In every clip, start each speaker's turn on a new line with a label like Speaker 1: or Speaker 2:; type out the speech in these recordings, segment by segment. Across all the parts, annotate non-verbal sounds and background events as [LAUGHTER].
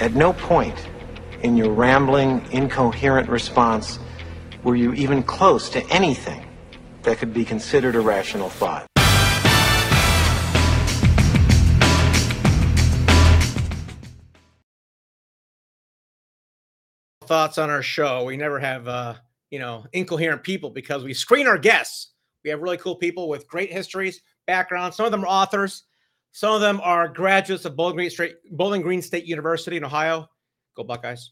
Speaker 1: At no point in your rambling, incoherent response were you even close to anything that could be considered a rational thought.
Speaker 2: thoughts on our show. We never have, uh, you know, incoherent people because we screen our guests. We have really cool people with great histories, backgrounds. Some of them are authors. Some of them are graduates of Bowling Green State, Bowling Green State University in Ohio. Go Buckeyes.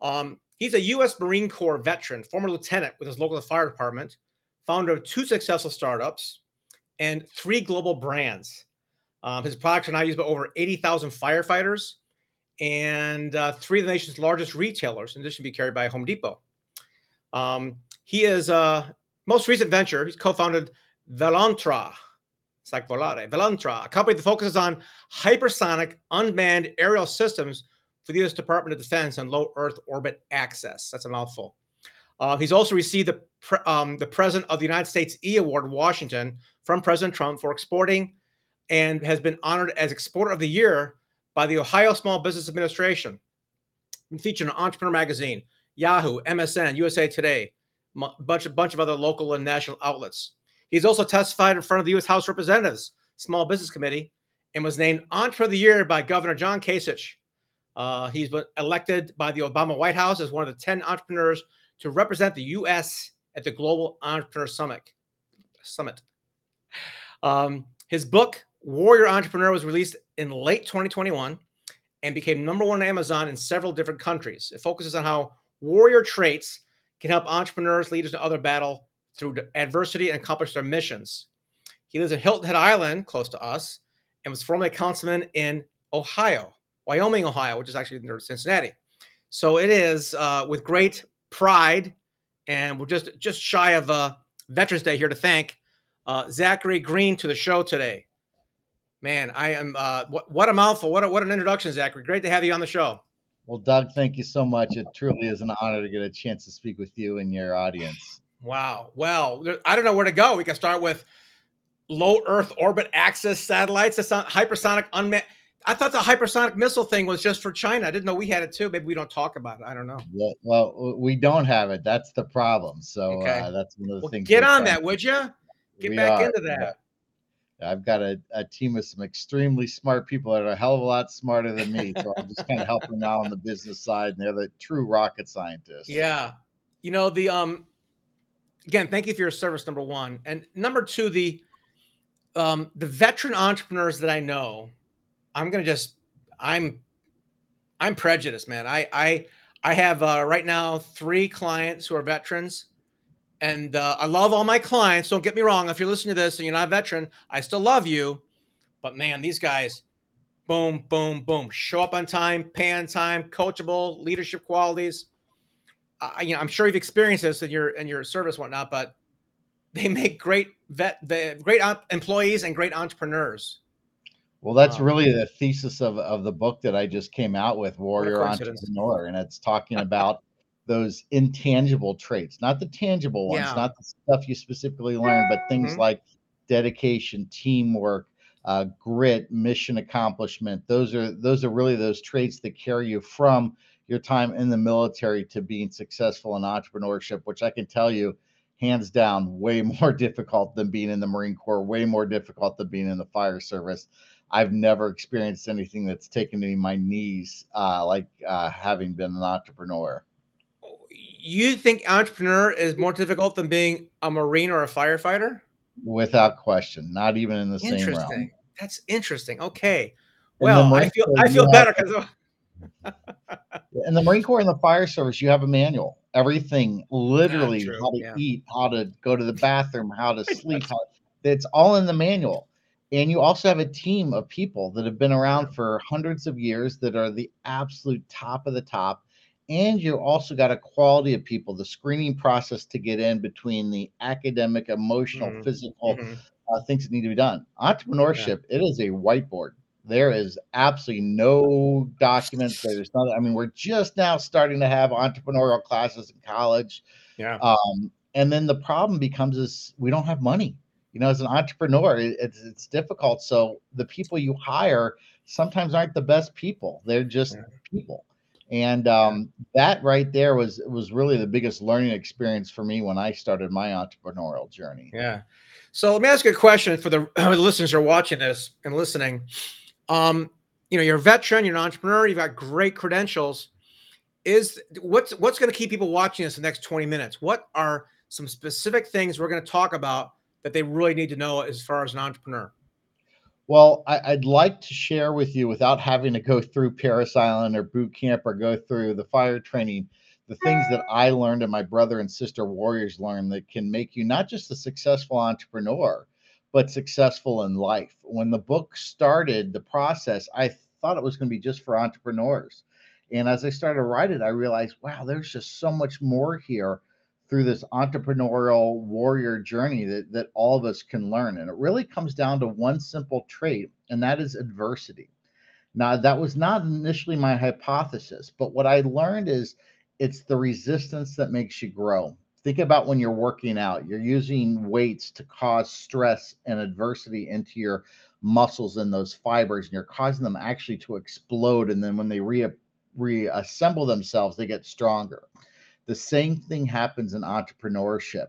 Speaker 2: Um, he's a U.S. Marine Corps veteran, former lieutenant with his local fire department, founder of two successful startups and three global brands. Um, his products are now used by over 80,000 firefighters and uh, three of the nation's largest retailers, in addition to be carried by Home Depot. Um, he is uh, most recent venture. He's co-founded Velontra. Volare, Velontra, a company that focuses on hypersonic unmanned aerial systems for the U.S. Department of Defense and low Earth orbit access. That's a mouthful. Uh, he's also received the pre- um, the President of the United States E Award Washington from President Trump for exporting, and has been honored as Exporter of the Year by the Ohio Small Business Administration. Featured in Entrepreneur Magazine, Yahoo, MSN, USA Today, a bunch bunch of other local and national outlets. He's also testified in front of the U.S. House Representatives Small Business Committee and was named Entrepreneur of the Year by Governor John Kasich. Uh, he's been elected by the Obama White House as one of the 10 entrepreneurs to represent the U.S. at the Global Entrepreneur Summit. Summit. Um, his book, Warrior Entrepreneur, was released in late 2021 and became number one on Amazon in several different countries. It focuses on how warrior traits can help entrepreneurs, leaders, and other battle through adversity and accomplish their missions. He lives in Hilton Head Island, close to us, and was formerly a councilman in Ohio, Wyoming, Ohio, which is actually near Cincinnati. So it is uh, with great pride, and we're just just shy of uh, Veterans Day here to thank uh, Zachary Green to the show today. Man, I am. Uh, what, what a mouthful! What a, what an introduction, Zachary. Great to have you on the show.
Speaker 3: Well, Doug, thank you so much. It truly is an honor to get a chance to speak with you and your audience.
Speaker 2: Wow. Well, I don't know where to go. We can start with low Earth orbit access satellites. That's not hypersonic unmanned. I thought the hypersonic missile thing was just for China. I didn't know we had it too. Maybe we don't talk about it. I don't know.
Speaker 3: Yeah, well, we don't have it. That's the problem. So okay. uh, that's one of the
Speaker 2: well,
Speaker 3: things.
Speaker 2: Get on that, would you? Get we back are. into that.
Speaker 3: Yeah. I've got a, a team of some extremely smart people that are a hell of a lot smarter than me. So I'm just kind of helping out on the business side, and they're the true rocket scientists. [LAUGHS]
Speaker 2: Yeah. You know, the um again, thank you for your service, number one. And number two, the um the veteran entrepreneurs that I know, I'm gonna just I'm I'm prejudiced, man. I I I have uh, right now three clients who are veterans and uh, I love all my clients. Don't get me wrong. If you're listening to this and you're not a veteran, I still love you. But man, these guys, boom, boom, boom, show up on time, pay on time, coachable, leadership qualities. Uh, you know, I'm sure you've experienced this in your in your service, whatnot. But they make great vet, the great employees and great entrepreneurs.
Speaker 3: Well, that's um, really the thesis of, of the book that I just came out with, Warrior Entrepreneur, and it's talking [LAUGHS] about those intangible traits, not the tangible ones, yeah. not the stuff you specifically learn, but things mm-hmm. like dedication, teamwork, uh, grit, mission accomplishment. Those are those are really those traits that carry you from your time in the military to being successful in entrepreneurship, which I can tell you, hands down, way [LAUGHS] more difficult than being in the Marine Corps, way more difficult than being in the fire service. I've never experienced anything that's taken me my knees uh, like uh, having been an entrepreneur
Speaker 2: you think entrepreneur is more difficult than being a marine or a firefighter?
Speaker 3: Without question, not even in the same realm.
Speaker 2: That's interesting. Okay. Well, I feel I feel better because [LAUGHS]
Speaker 3: in the Marine Corps and the fire service, you have a manual. Everything, literally, how to yeah. eat, how to go to the bathroom, how to [LAUGHS] sleep. how, it's all in the manual. And you also have a team of people that have been around for hundreds of years that are the absolute top of the top and you also got a quality of people the screening process to get in between the academic emotional mm-hmm. physical mm-hmm. Uh, things that need to be done entrepreneurship yeah. it is a whiteboard there is absolutely no documents there's nothing i mean we're just now starting to have entrepreneurial classes in college
Speaker 2: yeah
Speaker 3: um, and then the problem becomes is we don't have money you know, as an entrepreneur, it's it's difficult. So the people you hire sometimes aren't the best people. They're just yeah. people. And um, that right there was was really the biggest learning experience for me when I started my entrepreneurial journey.
Speaker 2: Yeah. So let me ask you a question for the, [CLEARS THROAT] the listeners who are watching this and listening. Um, you know, you're a veteran, you're an entrepreneur, you've got great credentials. Is what's what's going to keep people watching this the next 20 minutes? What are some specific things we're going to talk about that they really need to know as far as an entrepreneur?
Speaker 3: Well, I, would like to share with you without having to go through Parris Island or boot camp or go through the fire training, the things that I learned and my brother and sister warriors learned that can make you not just a successful entrepreneur, but successful in life. When the book started, the process, I thought it was going to be just for entrepreneurs. And as I started to write it, I realized, wow, there's just so much more here through this entrepreneurial warrior journey that, that all of us can learn. And it really comes down to one simple trait, and that is adversity. Now, that was not initially my hypothesis, but what I learned is it's the resistance that makes you grow. Think about when you're working out, you're using weights to cause stress and adversity into your muscles and those fibers, and you're causing them actually to explode. And then when they re- reassemble themselves, they get stronger. The same thing happens in entrepreneurship.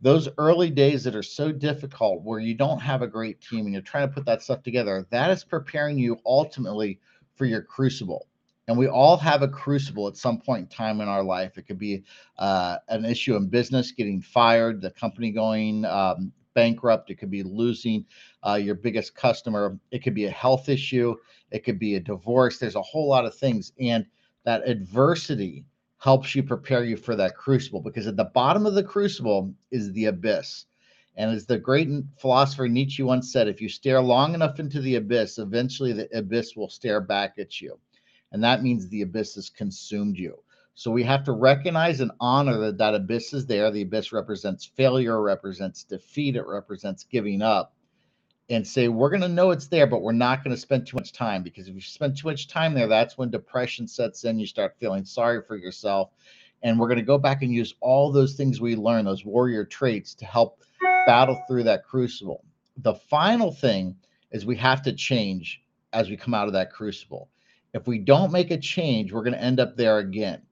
Speaker 3: Those early days that are so difficult, where you don't have a great team and you're trying to put that stuff together, that is preparing you ultimately for your crucible. And we all have a crucible at some point in time in our life. It could be uh, an issue in business, getting fired, the company going um, bankrupt. It could be losing uh, your biggest customer. It could be a health issue. It could be a divorce. There's a whole lot of things. And that adversity helps you prepare you for that crucible because at the bottom of the crucible is the abyss. And as the great philosopher Nietzsche once said, if you stare long enough into the abyss, eventually the abyss will stare back at you. And that means the abyss has consumed you. So we have to recognize and honor that that abyss is there. The abyss represents failure, represents defeat, it represents giving up and say we're going to know it's there but we're not going to spend too much time because if you spend too much time there that's when depression sets in you start feeling sorry for yourself and we're going to go back and use all those things we learned those warrior traits to help battle through that crucible the final thing is we have to change as we come out of that crucible if we don't make a change we're going to end up there again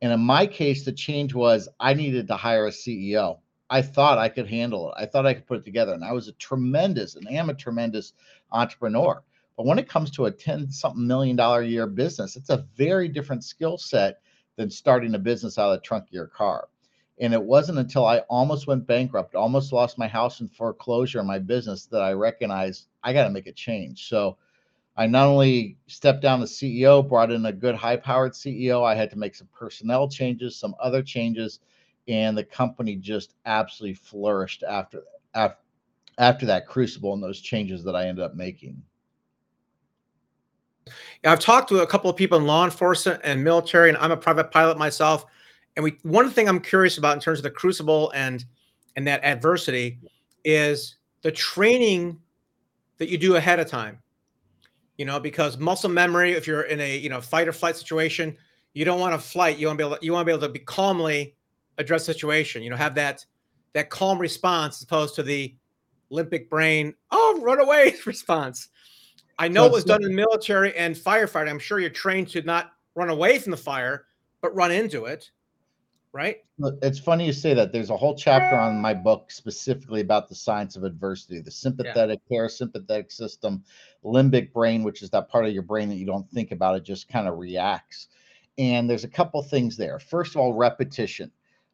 Speaker 3: and in my case the change was i needed to hire a ceo I thought I could handle it. I thought I could put it together. And I was a tremendous and am a tremendous entrepreneur. But when it comes to a 10 something million dollar a year business, it's a very different skill set than starting a business out of the trunk of your car. And it wasn't until I almost went bankrupt, almost lost my house in foreclosure in my business that I recognized I got to make a change. So I not only stepped down as CEO, brought in a good high powered CEO, I had to make some personnel changes, some other changes and the company just absolutely flourished after after after that crucible and those changes that I ended up making.
Speaker 2: I've talked to a couple of people in law enforcement and military, and I'm a private pilot myself. And we one thing I'm curious about in terms of the crucible and and that adversity is the training that you do ahead of time. You know, because muscle memory, if you're in a you know fight or flight situation, you don't want to flight. You want to be able to, you want to be able to be calmly address situation. You know, have that that calm response as opposed to the limbic brain, oh, run away [LAUGHS] response. I know it was done in military and firefighting. I'm sure you're trained to not run away from the fire, but run into it. Right.
Speaker 3: It's funny you say that. There's a whole chapter on my book specifically about the science of adversity, the sympathetic yeah. parasympathetic system, limbic brain, which is that part of your brain that you don't think about, it just kind of reacts. And there's a couple things there. First of all, repetition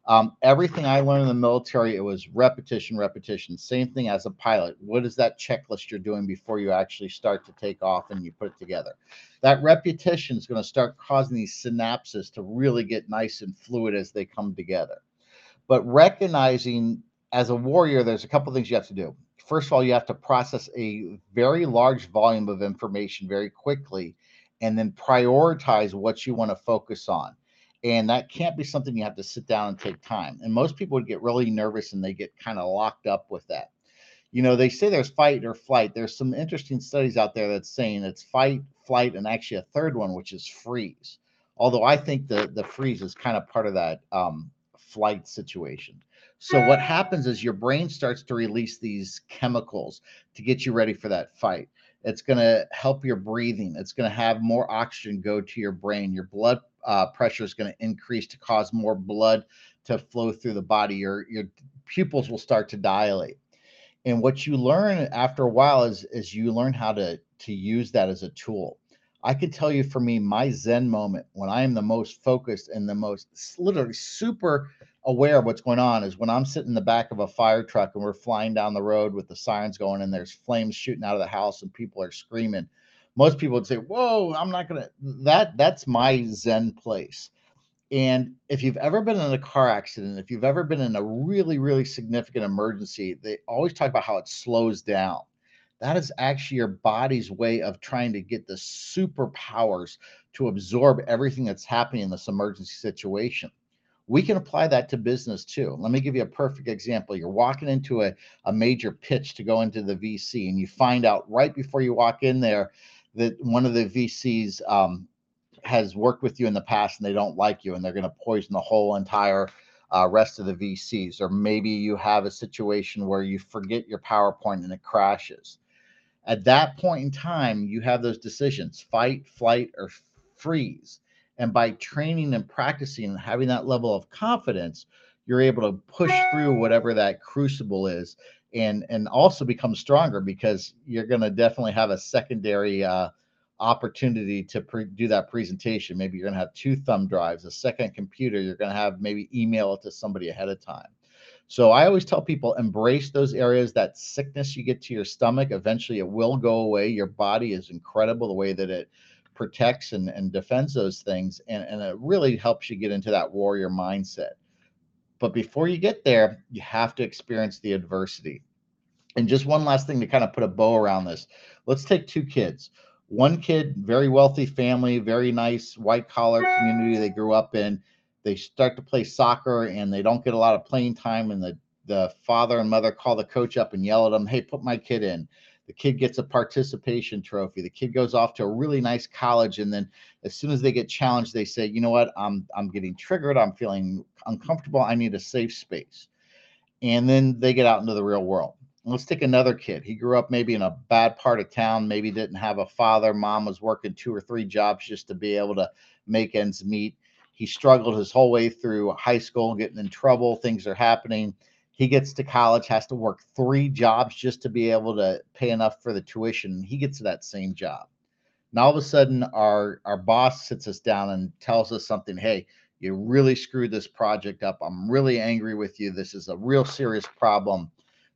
Speaker 3: um, everything I learned in the military, it was repetition, repetition. Same thing as a pilot. What is that checklist you're doing before you actually start to take off and you put it together? That repetition is going to start causing these synapses to really get nice and fluid as they come together. But recognizing as a warrior, there's a couple things you have to do. First of all, you have to process a very large volume of information very quickly and then prioritize what you want to focus on and that can't be something you have to sit down and take time and most people would get really nervous and they get kind of locked up with that. You know they say there's fight or flight. There's some interesting studies out there that's saying it's fight flight and actually a third one which is freeze although i think the the freeze is kind of part of that um, flight situation. So what happens is your brain starts to release these chemicals to get you ready for that fight. It's going to help your breathing. It's going to have more oxygen go to your brain. Your blood uh, pressure is going to increase to cause more blood to flow through the body. Your your pupils will start to dilate. And what you learn after a while is is you learn how to to use that as a tool. I can tell you for me, my Zen moment when I am the most focused and the most literally super aware of what's going on is when I'm sitting in the back of a fire truck and we're flying down the road with the sirens going and there's flames shooting out of the house and people are screaming. Most people would say, "Whoa, I'm not gonna." That that's my Zen place. And if you've ever been in a car accident, if you've ever been in a really, really significant emergency, they always talk about how it slows down. That is actually your body's way of trying to get the superpowers to absorb everything that's happening in this emergency situation. We can apply that to business too. Let me give you a perfect example. You're walking into a, a major pitch to go into the VC, and you find out right before you walk in there that one of the VCs um, has worked with you in the past and they don't like you and they're going to poison the whole entire uh, rest of the VCs. Or maybe you have a situation where you forget your PowerPoint and it crashes. At that point in time, you have those decisions fight, flight, or freeze. And by training and practicing and having that level of confidence, you're able to push through whatever that crucible is and and also become stronger because you're going to definitely have a secondary uh, opportunity to pre- do that presentation. Maybe you're going to have two thumb drives, a second computer. You're going to have maybe email it to somebody ahead of time. So I always tell people embrace those areas that sickness you get to your stomach. Eventually, it will go away. Your body is incredible the way that it protects and, and defends those things. And, and it really helps you get into that warrior mindset. But before you get there, you have to experience the adversity. And just one last thing to kind of put a bow around this. Let's take two kids one kid, very wealthy family, very nice white collar community they grew up in. They start to play soccer and they don't get a lot of playing time. And the, the father and mother call the coach up and yell at them, Hey, put my kid in. The kid gets a participation trophy. The kid goes off to a really nice college. And then as soon as they get challenged, they say, you know what? I'm I'm getting triggered. I'm feeling uncomfortable. I need a safe space. And then they get out into the real world let's take another kid. He grew up maybe in a bad part of town, maybe didn't have a father. Mom was working two or three jobs just to be able to make ends meet. He struggled his whole way through high school, getting in trouble. Things are happening. He gets to college, has to work three jobs just to be able to pay enough for the tuition. He gets to that same job. Now all of a sudden, our our boss sits us down and tells us something. Hey, you really screwed this project up. I'm really angry with you. This is a real serious problem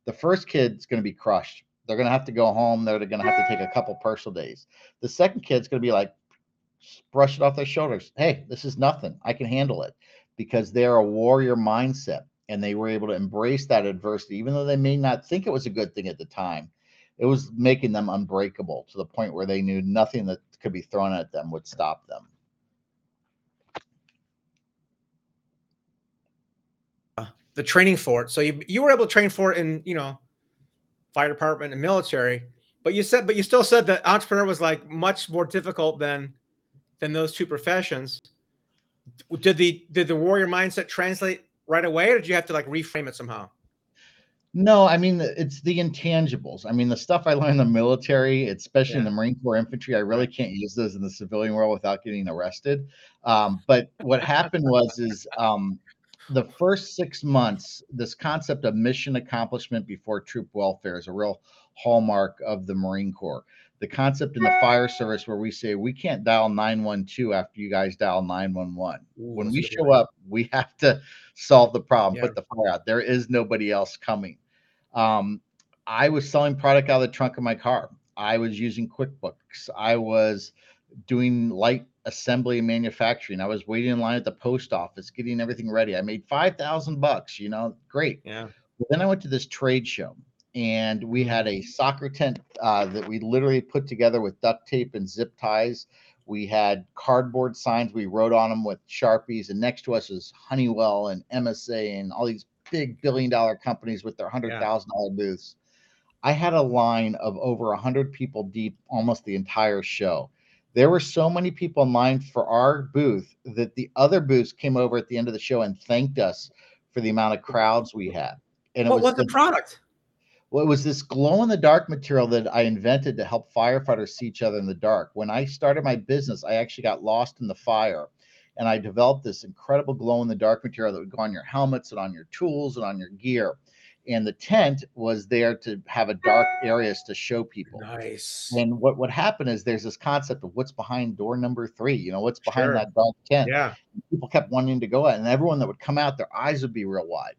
Speaker 3: the first kid's going to be crushed. They're going to have to go home. They're going to have to take a couple personal days. The second kid's going to be like, brush it off their shoulders. Hey, this is nothing. I can handle it because they're a warrior mindset and they were able to embrace that adversity, even though they may not think it was a good thing at the time. It was making them unbreakable to the point where they knew nothing that could be thrown at them would stop them.
Speaker 2: Uh, the training for it. So you you were able to train for it in you know fire department and military, but you said but you still said that entrepreneur was like much more difficult than than those two professions. Did the did the warrior mindset translate right away, or did you have to like reframe it somehow?
Speaker 3: No, I mean it's the intangibles. I mean the stuff I learned in the military, especially yeah. in the Marine Corps infantry, I really can't use those in the civilian world without getting arrested. Um, but what happened was is um, the first six months, this concept of mission accomplishment before troop welfare is a real hallmark of the Marine Corps. The concept in the fire service where we say we can't dial 912 after you guys dial 911. When we show up, we have to solve the problem, yeah. put the fire out. There is nobody else coming. Um, I was selling product out of the trunk of my car. I was using QuickBooks. I was doing light assembly and manufacturing. I was waiting in line at the post office, getting everything ready. I made five thousand bucks. You know, great.
Speaker 2: Yeah.
Speaker 3: But then I went to this trade show, and we had a soccer tent uh, that we literally put together with duct tape and zip ties. We had cardboard signs we wrote on them with sharpies, and next to us was Honeywell and MSA and all these big billion dollar companies with their hundred thousand dollar booths. I had a line of over a hundred people deep almost the entire show there were so many people in line for our booth that the other booths came over at the end of the show and thanked us for the amount of crowds we had.
Speaker 2: And what was, was the, the product?
Speaker 3: Well, it was this glow in the dark material that I invented to help firefighters see each other in the dark. When I started my business, I actually got lost in the fire and I developed this incredible glow in the dark material that would go on your helmets and on your tools and on your gear. And the tent was there to have a dark areas to show people.
Speaker 2: Nice.
Speaker 3: And what what happened is there's this concept of what's behind door number three. You know what's behind sure. that dark tent.
Speaker 2: Yeah.
Speaker 3: People kept wanting to go out, and everyone that would come out, their eyes would be real wide.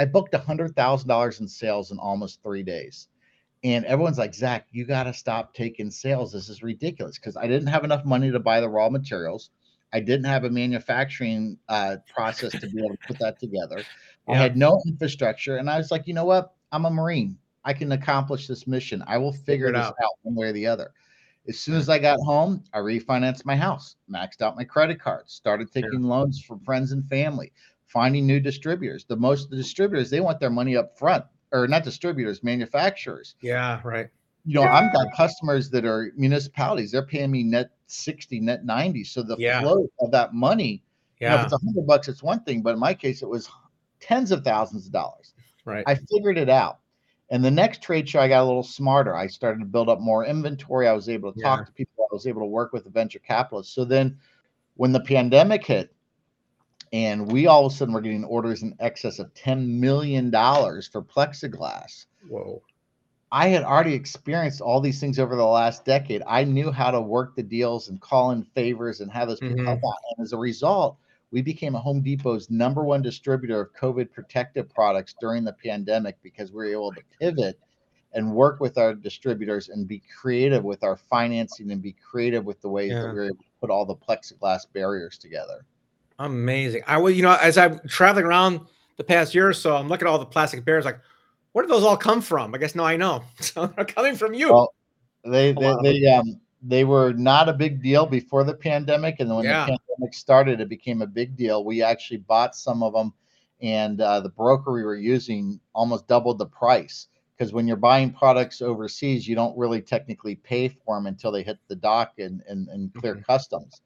Speaker 3: I booked a hundred thousand dollars in sales in almost three days. And everyone's like, Zach, you got to stop taking sales. This is ridiculous because I didn't have enough money to buy the raw materials. I didn't have a manufacturing uh, process to be able to put that together. Yeah. I had no infrastructure. And I was like, you know what? I'm a Marine. I can accomplish this mission. I will figure, figure this out. out one way or the other. As soon as I got home, I refinanced my house, maxed out my credit cards, started taking loans from friends and family, finding new distributors. The most the distributors, they want their money up front, or not distributors, manufacturers.
Speaker 2: Yeah, right.
Speaker 3: You know, I've got customers that are municipalities, they're paying me net 60, net 90. So the yeah. flow of that money, yeah. You know, if it's a hundred bucks, it's one thing, but in my case, it was tens of thousands of dollars.
Speaker 2: Right.
Speaker 3: I figured it out. And the next trade show, I got a little smarter. I started to build up more inventory. I was able to yeah. talk to people. I was able to work with the venture capitalists. So then when the pandemic hit, and we all of a sudden were getting orders in excess of $10 million for plexiglass.
Speaker 2: Whoa.
Speaker 3: I had already experienced all these things over the last decade. I knew how to work the deals and call in favors and have those people mm-hmm. help out. And as a result, we became a Home Depot's number one distributor of COVID protective products during the pandemic because we were able to pivot and work with our distributors and be creative with our financing and be creative with the ways yeah. that we were able to put all the plexiglass barriers together.
Speaker 2: Amazing. I will, you know, as I'm traveling around the past year or so, I'm looking at all the plastic barriers, like, where do those all come from? I guess now I know. [LAUGHS] So they're coming from you. Well,
Speaker 3: they they, they um they were not a big deal before the pandemic, and then when yeah. the pandemic started, it became a big deal. We actually bought some of them, and uh, the broker we were using almost doubled the price because when you're buying products overseas, you don't really technically pay for them until they hit the dock and and, and clear mm-hmm. customs.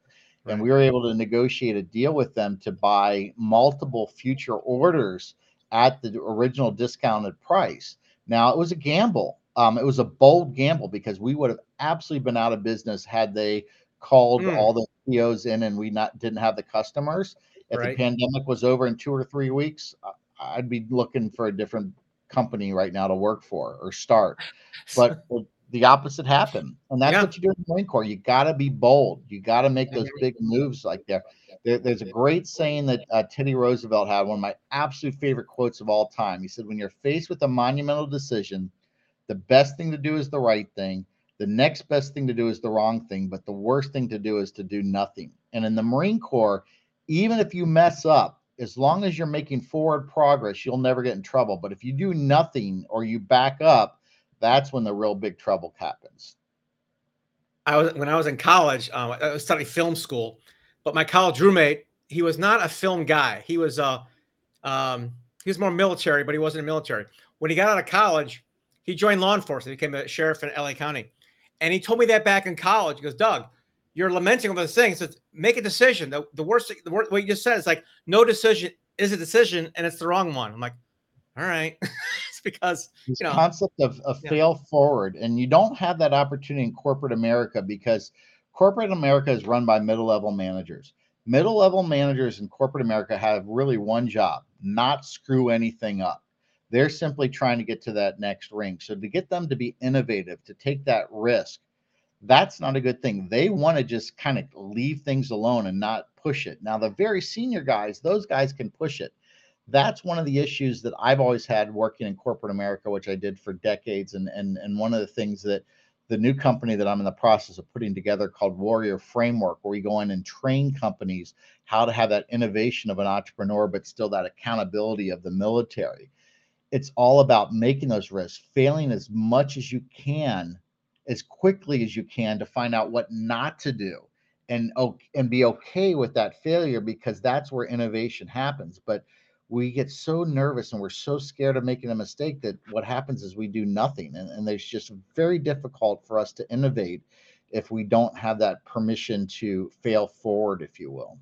Speaker 3: And we were able to negotiate a deal with them to buy multiple future orders at the original discounted price. Now it was a gamble. Um, it was a bold gamble because we would have absolutely been out of business had they called mm. all the POs in and we not didn't have the customers. If right. the pandemic was over in two or three weeks, I'd be looking for a different company right now to work for or start. But [LAUGHS] the opposite happened. And that's yeah. what you do in the Marine Corps. You got to be bold. You got to make those big moves like that. There, there's a great saying that uh, Teddy Roosevelt had, one of my absolute favorite quotes of all time. He said, When you're faced with a monumental decision, the best thing to do is the right thing. The next best thing to do is the wrong thing. But the worst thing to do is to do nothing. And in the Marine Corps, even if you mess up, as long as you're making forward progress, you'll never get in trouble. But if you do nothing or you back up, that's when the real big trouble happens.
Speaker 2: I was when I was in college. Um, I was studying film school, but my college roommate he was not a film guy. He was uh, um, he was more military, but he wasn't a military. When he got out of college, he joined law enforcement. Became a sheriff in LA County, and he told me that back in college. He goes, Doug, you're lamenting all those things. Says, make a decision. The, the worst, the worst, what you just said is like no decision is a decision, and it's the wrong one. I'm like, all right. [LAUGHS] because
Speaker 3: this you know, concept of, of yeah. fail forward, and you don't have that opportunity in corporate America because corporate America is run by middle level managers. Middle level managers in corporate America have really one job: not screw anything up. They're simply trying to get to that next ring. So to get them to be innovative, to take that risk, that's not a good thing. They want to just kind of leave things alone and not push it. Now, the very senior guys, those guys can push it that's one of the issues that I've always had working in corporate America, which I did for decades. And and and one of the things that the new company that I'm in the process of putting together called Warrior Framework, where we go in and train companies how to have that innovation of an entrepreneur, but still that accountability of the military. It's all about making those risks, failing as much as you can, as quickly as you can to find out what not to do and and be okay with that failure because that's where innovation happens. But we get so nervous and we're so scared of making a mistake that what happens is we do nothing. And, and it's just very difficult for us to innovate if we don't have that permission to fail forward, if you will.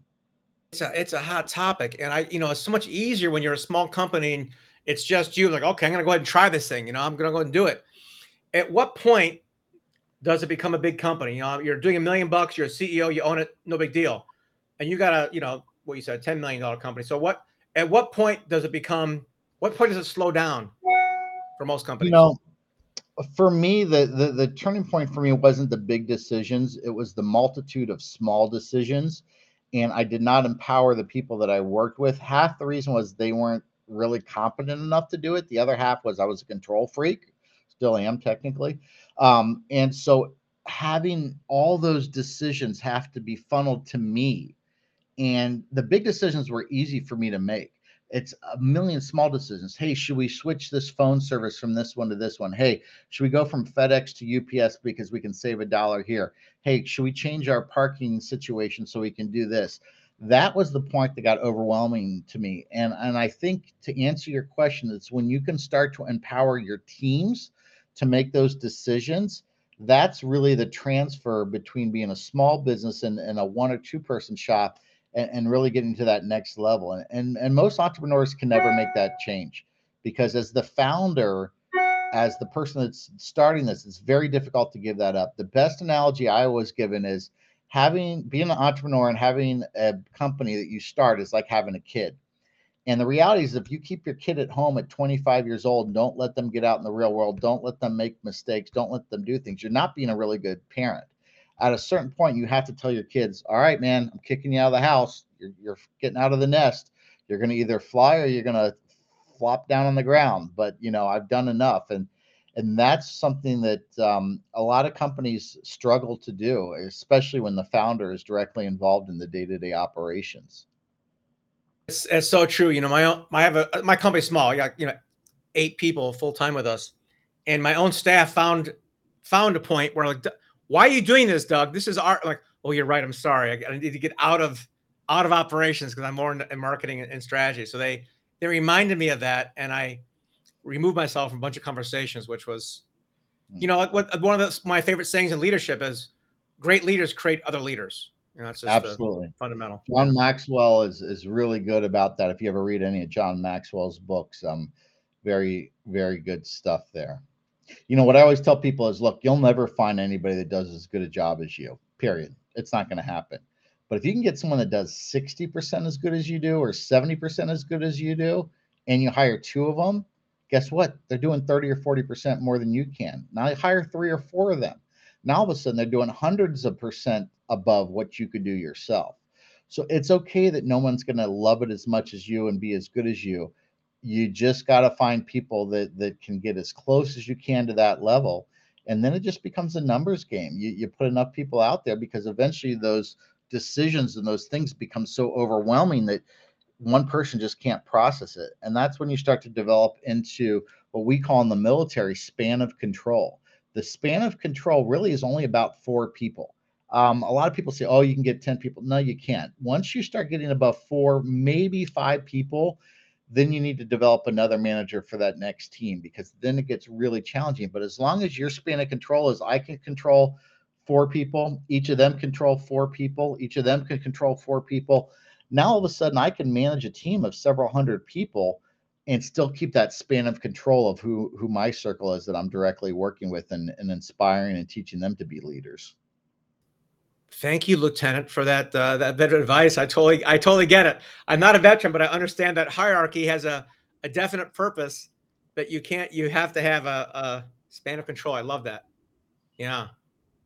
Speaker 2: It's a it's a hot topic, and I you know it's so much easier when you're a small company and it's just you. Like, okay, I'm gonna go ahead and try this thing. You know, I'm gonna go ahead and do it. At what point does it become a big company? You know, you're doing a million bucks, you're a CEO, you own it, no big deal, and you got a you know what you said, ten million dollar company. So what? At what point does it become? What point does it slow down for most companies?
Speaker 3: You know, for me, the, the the turning point for me wasn't the big decisions; it was the multitude of small decisions, and I did not empower the people that I worked with. Half the reason was they weren't really competent enough to do it. The other half was I was a control freak, still am technically, um, and so having all those decisions have to be funneled to me and the big decisions were easy for me to make it's a million small decisions. Hey, should we switch this phone service from this one to this one? Hey, should we go from FedEx to UPS because we can save a dollar here? Hey, should we change our parking situation so we can do this? That was the point that got overwhelming to me. And, and I think to answer your question, it's when you can start to empower your teams to make those decisions. That's really the transfer between being a small business and, and a one or two person shop and, and really getting to that next level. And, and and most entrepreneurs can never make that change because as the founder, as the person that's starting this, it's very difficult to give that up. The best analogy I was given is having being an entrepreneur and having a company that you start is like having a kid. And the reality is, if you keep your kid at home at 25 years old, don't let them get out in the real world, don't let them make mistakes, don't let them do things, you're not being a really good parent at a certain point, you have to tell your kids, all right, man, I'm kicking you out of the house. You're, you're getting out of the nest. You're going to either fly or you're going to flop down on the ground. But, you know, I've done enough. And, and that's something that um, a lot of companies struggle to do, especially when the founder is directly involved in the day-to-day operations.
Speaker 2: It's, it's so true. You know, my own, I have a my company's small. Got you know eight people full time with us, and my own staff found found a point where like why are you doing this, Doug? This is our Like, oh, you're right. I'm sorry. I, I need to get out of out of operations because I'm more in, in marketing and, and, strategy. So they they reminded me of that, and I removed myself from a bunch of conversations, which was, you know, what one of the, my favorite sayings in leadership is, "Great leaders create other leaders." You know, that's
Speaker 3: absolutely
Speaker 2: fundamental.
Speaker 3: John Maxwell is is really good about that. If you ever read any of John Maxwell's books, um, very very good stuff there you know what I always tell people is look, you'll never find anybody that does as good a job as you. Period. It's not going to happen. But if you can get someone that does 60% as good as you do or 70% as good as you do and you hire two of them, guess what? They're doing 30 or 40% more than you can. Now you hire three or four of them. Now all of a sudden they're doing hundreds of percent above what you could do yourself. So it's okay that no one's going to love it as much as you and be as good as you you just got to find people that that can get as close as you can to that level. And then it just becomes a numbers game. You, you put enough people out there because eventually those decisions and those things become so overwhelming that one person just can't process it. And that's when you start to develop into what we call in the military span of control. The span of control really is only about four people. Um, a lot of people say oh you can get 10 people. No you can't. Once you start getting above four maybe five people then you need to develop another manager for that next team because then it gets really challenging. But as long as your span of control is I can control four people, each of them control four people, each of them can control four people. Now all of a sudden I can manage a team of several hundred people and still keep that span of control of who who my circle is that I'm directly working with and, and inspiring and teaching them to be leaders.
Speaker 2: Thank you, Lieutenant, for that uh, that of advice. I totally I totally get it. I'm not a veteran, but I understand that hierarchy has a, a definite purpose that you can't you have to have a, a span of control. I love that. Yeah.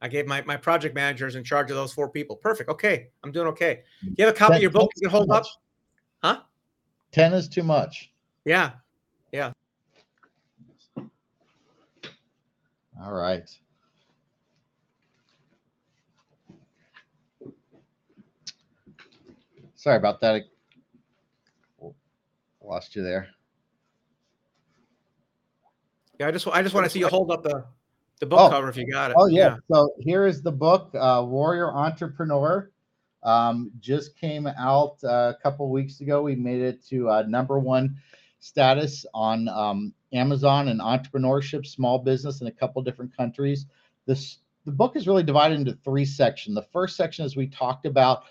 Speaker 2: I gave my, my project managers in charge of those four people. Perfect. Okay. I'm doing okay. You have a copy Ten, of your book you can hold up? Huh?
Speaker 3: 10 is too much.
Speaker 2: Yeah. Yeah.
Speaker 3: All right. Sorry about that. I lost you there.
Speaker 2: Yeah, I just I just want to see you hold up the the book oh. cover if you got it.
Speaker 3: Oh yeah. yeah. So here is the book, uh, Warrior Entrepreneur. Um, just came out uh, a couple weeks ago. We made it to uh, number one status on um, Amazon and entrepreneurship, small business in a couple different countries. This the book is really divided into three sections. The first section is we talked about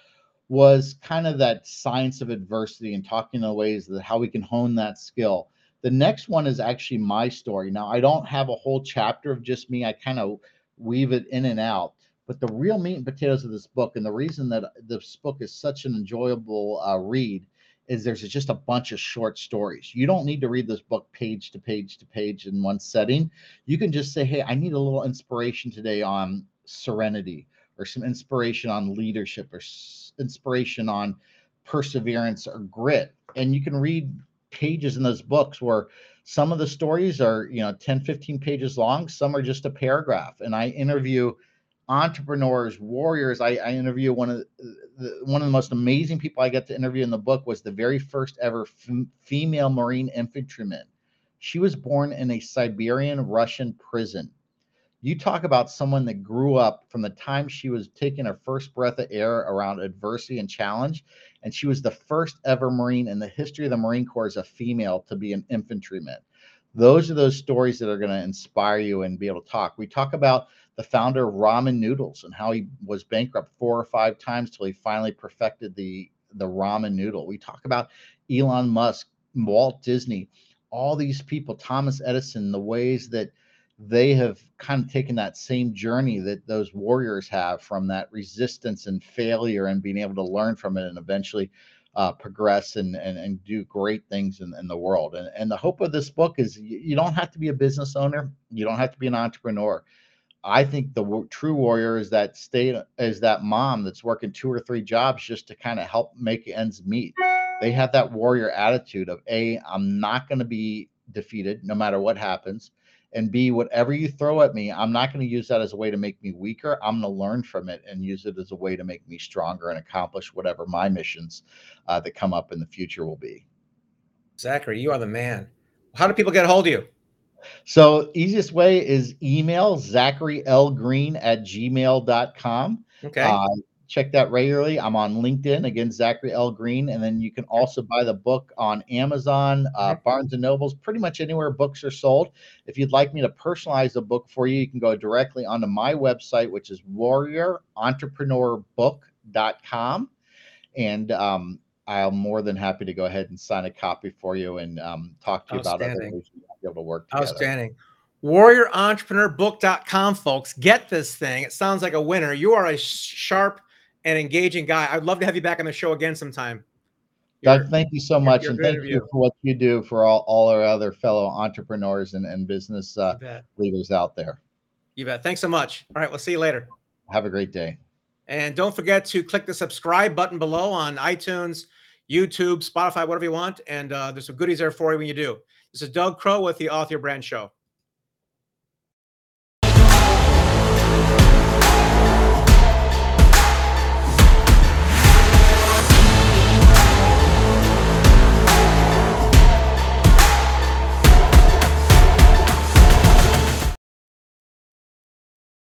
Speaker 3: was kind of that science of adversity and talking the ways that how we can hone that skill. The next one is actually my story. Now, I don't have a whole chapter of just me. I kind of weave it in and out. But the real meat and potatoes of this book, and the reason that this book is such an enjoyable uh, read, is there's just a bunch of short stories. You don't need to read this book page to page to page in one setting. You can just say, hey, I need a little inspiration today on serenity or some inspiration on leadership or inspiration on perseverance or grit. And you can read pages in those books where some of the stories are, you know, 10, 15 pages long, some are just a paragraph. And I interview entrepreneurs, warriors. I, I interview one of the, one of the most amazing people I get to interview in the book was the very first ever f- female Marine infantryman. She was born in a Siberian Russian prison. You talk about someone that grew up from the time she was taking her first breath of air around adversity and challenge, and she was the first ever Marine in the history of the Marine Corps as a female to be an infantryman. Those are those stories that are going to inspire you and be able to talk. We talk about the founder of ramen noodles and how he was bankrupt four or five times till he finally perfected the the ramen noodle. We talk about Elon Musk, Walt Disney, all these people, Thomas Edison, the ways that they have kind of taken that same journey that those warriors have from that resistance and failure and being able to learn from it and eventually uh, progress and, and and do great things in, in the world. And, and the hope of this book is you, you don't have to be a business owner, you don't have to be an entrepreneur I think the w- true warrior is that state is that mom that's working two or three jobs just to kind of help make ends meet. They have that warrior attitude of a I'm not going to be defeated no matter what happens, and b whatever you throw at me, I'm not going to use that as a way to make me weaker. I'm going to learn from it and use it as a way to make me stronger and accomplish whatever my missions uh, that come up in the future will be.
Speaker 2: Zachary, you are the man. How do people get a hold of you?
Speaker 3: So easiest way is email Zachary L. Green at gmail.com.
Speaker 2: Okay.
Speaker 3: Uh, check that regularly. I'm on LinkedIn again, Zachary L. Green, and then you can also buy the book on Amazon, uh, Barnes and Nobles, pretty much anywhere books are sold. If you'd like me to personalize the book for you, you can go directly onto my website, which is warriorentrepreneurbook.com, and um, I'm more than happy to go ahead and sign a copy for you and um, talk to you about other ways be able to work together.
Speaker 2: Outstanding. WarriorEntrepreneur.book.com, folks. Get this thing. It sounds like a winner. You are a sharp and engaging guy. I'd love to have you back on the show again sometime.
Speaker 3: Doug, thank you so much. and thank you for what you do for all, all our other fellow entrepreneurs and, and business uh, leaders out there.
Speaker 2: You bet. Thanks so much. All right. We'll see you later.
Speaker 3: Have a great day.
Speaker 2: And don't forget to click the subscribe button below on iTunes, YouTube, Spotify, whatever you want. And uh, there's some goodies there for you when you do. This is Doug Crow with the Author Brand Show.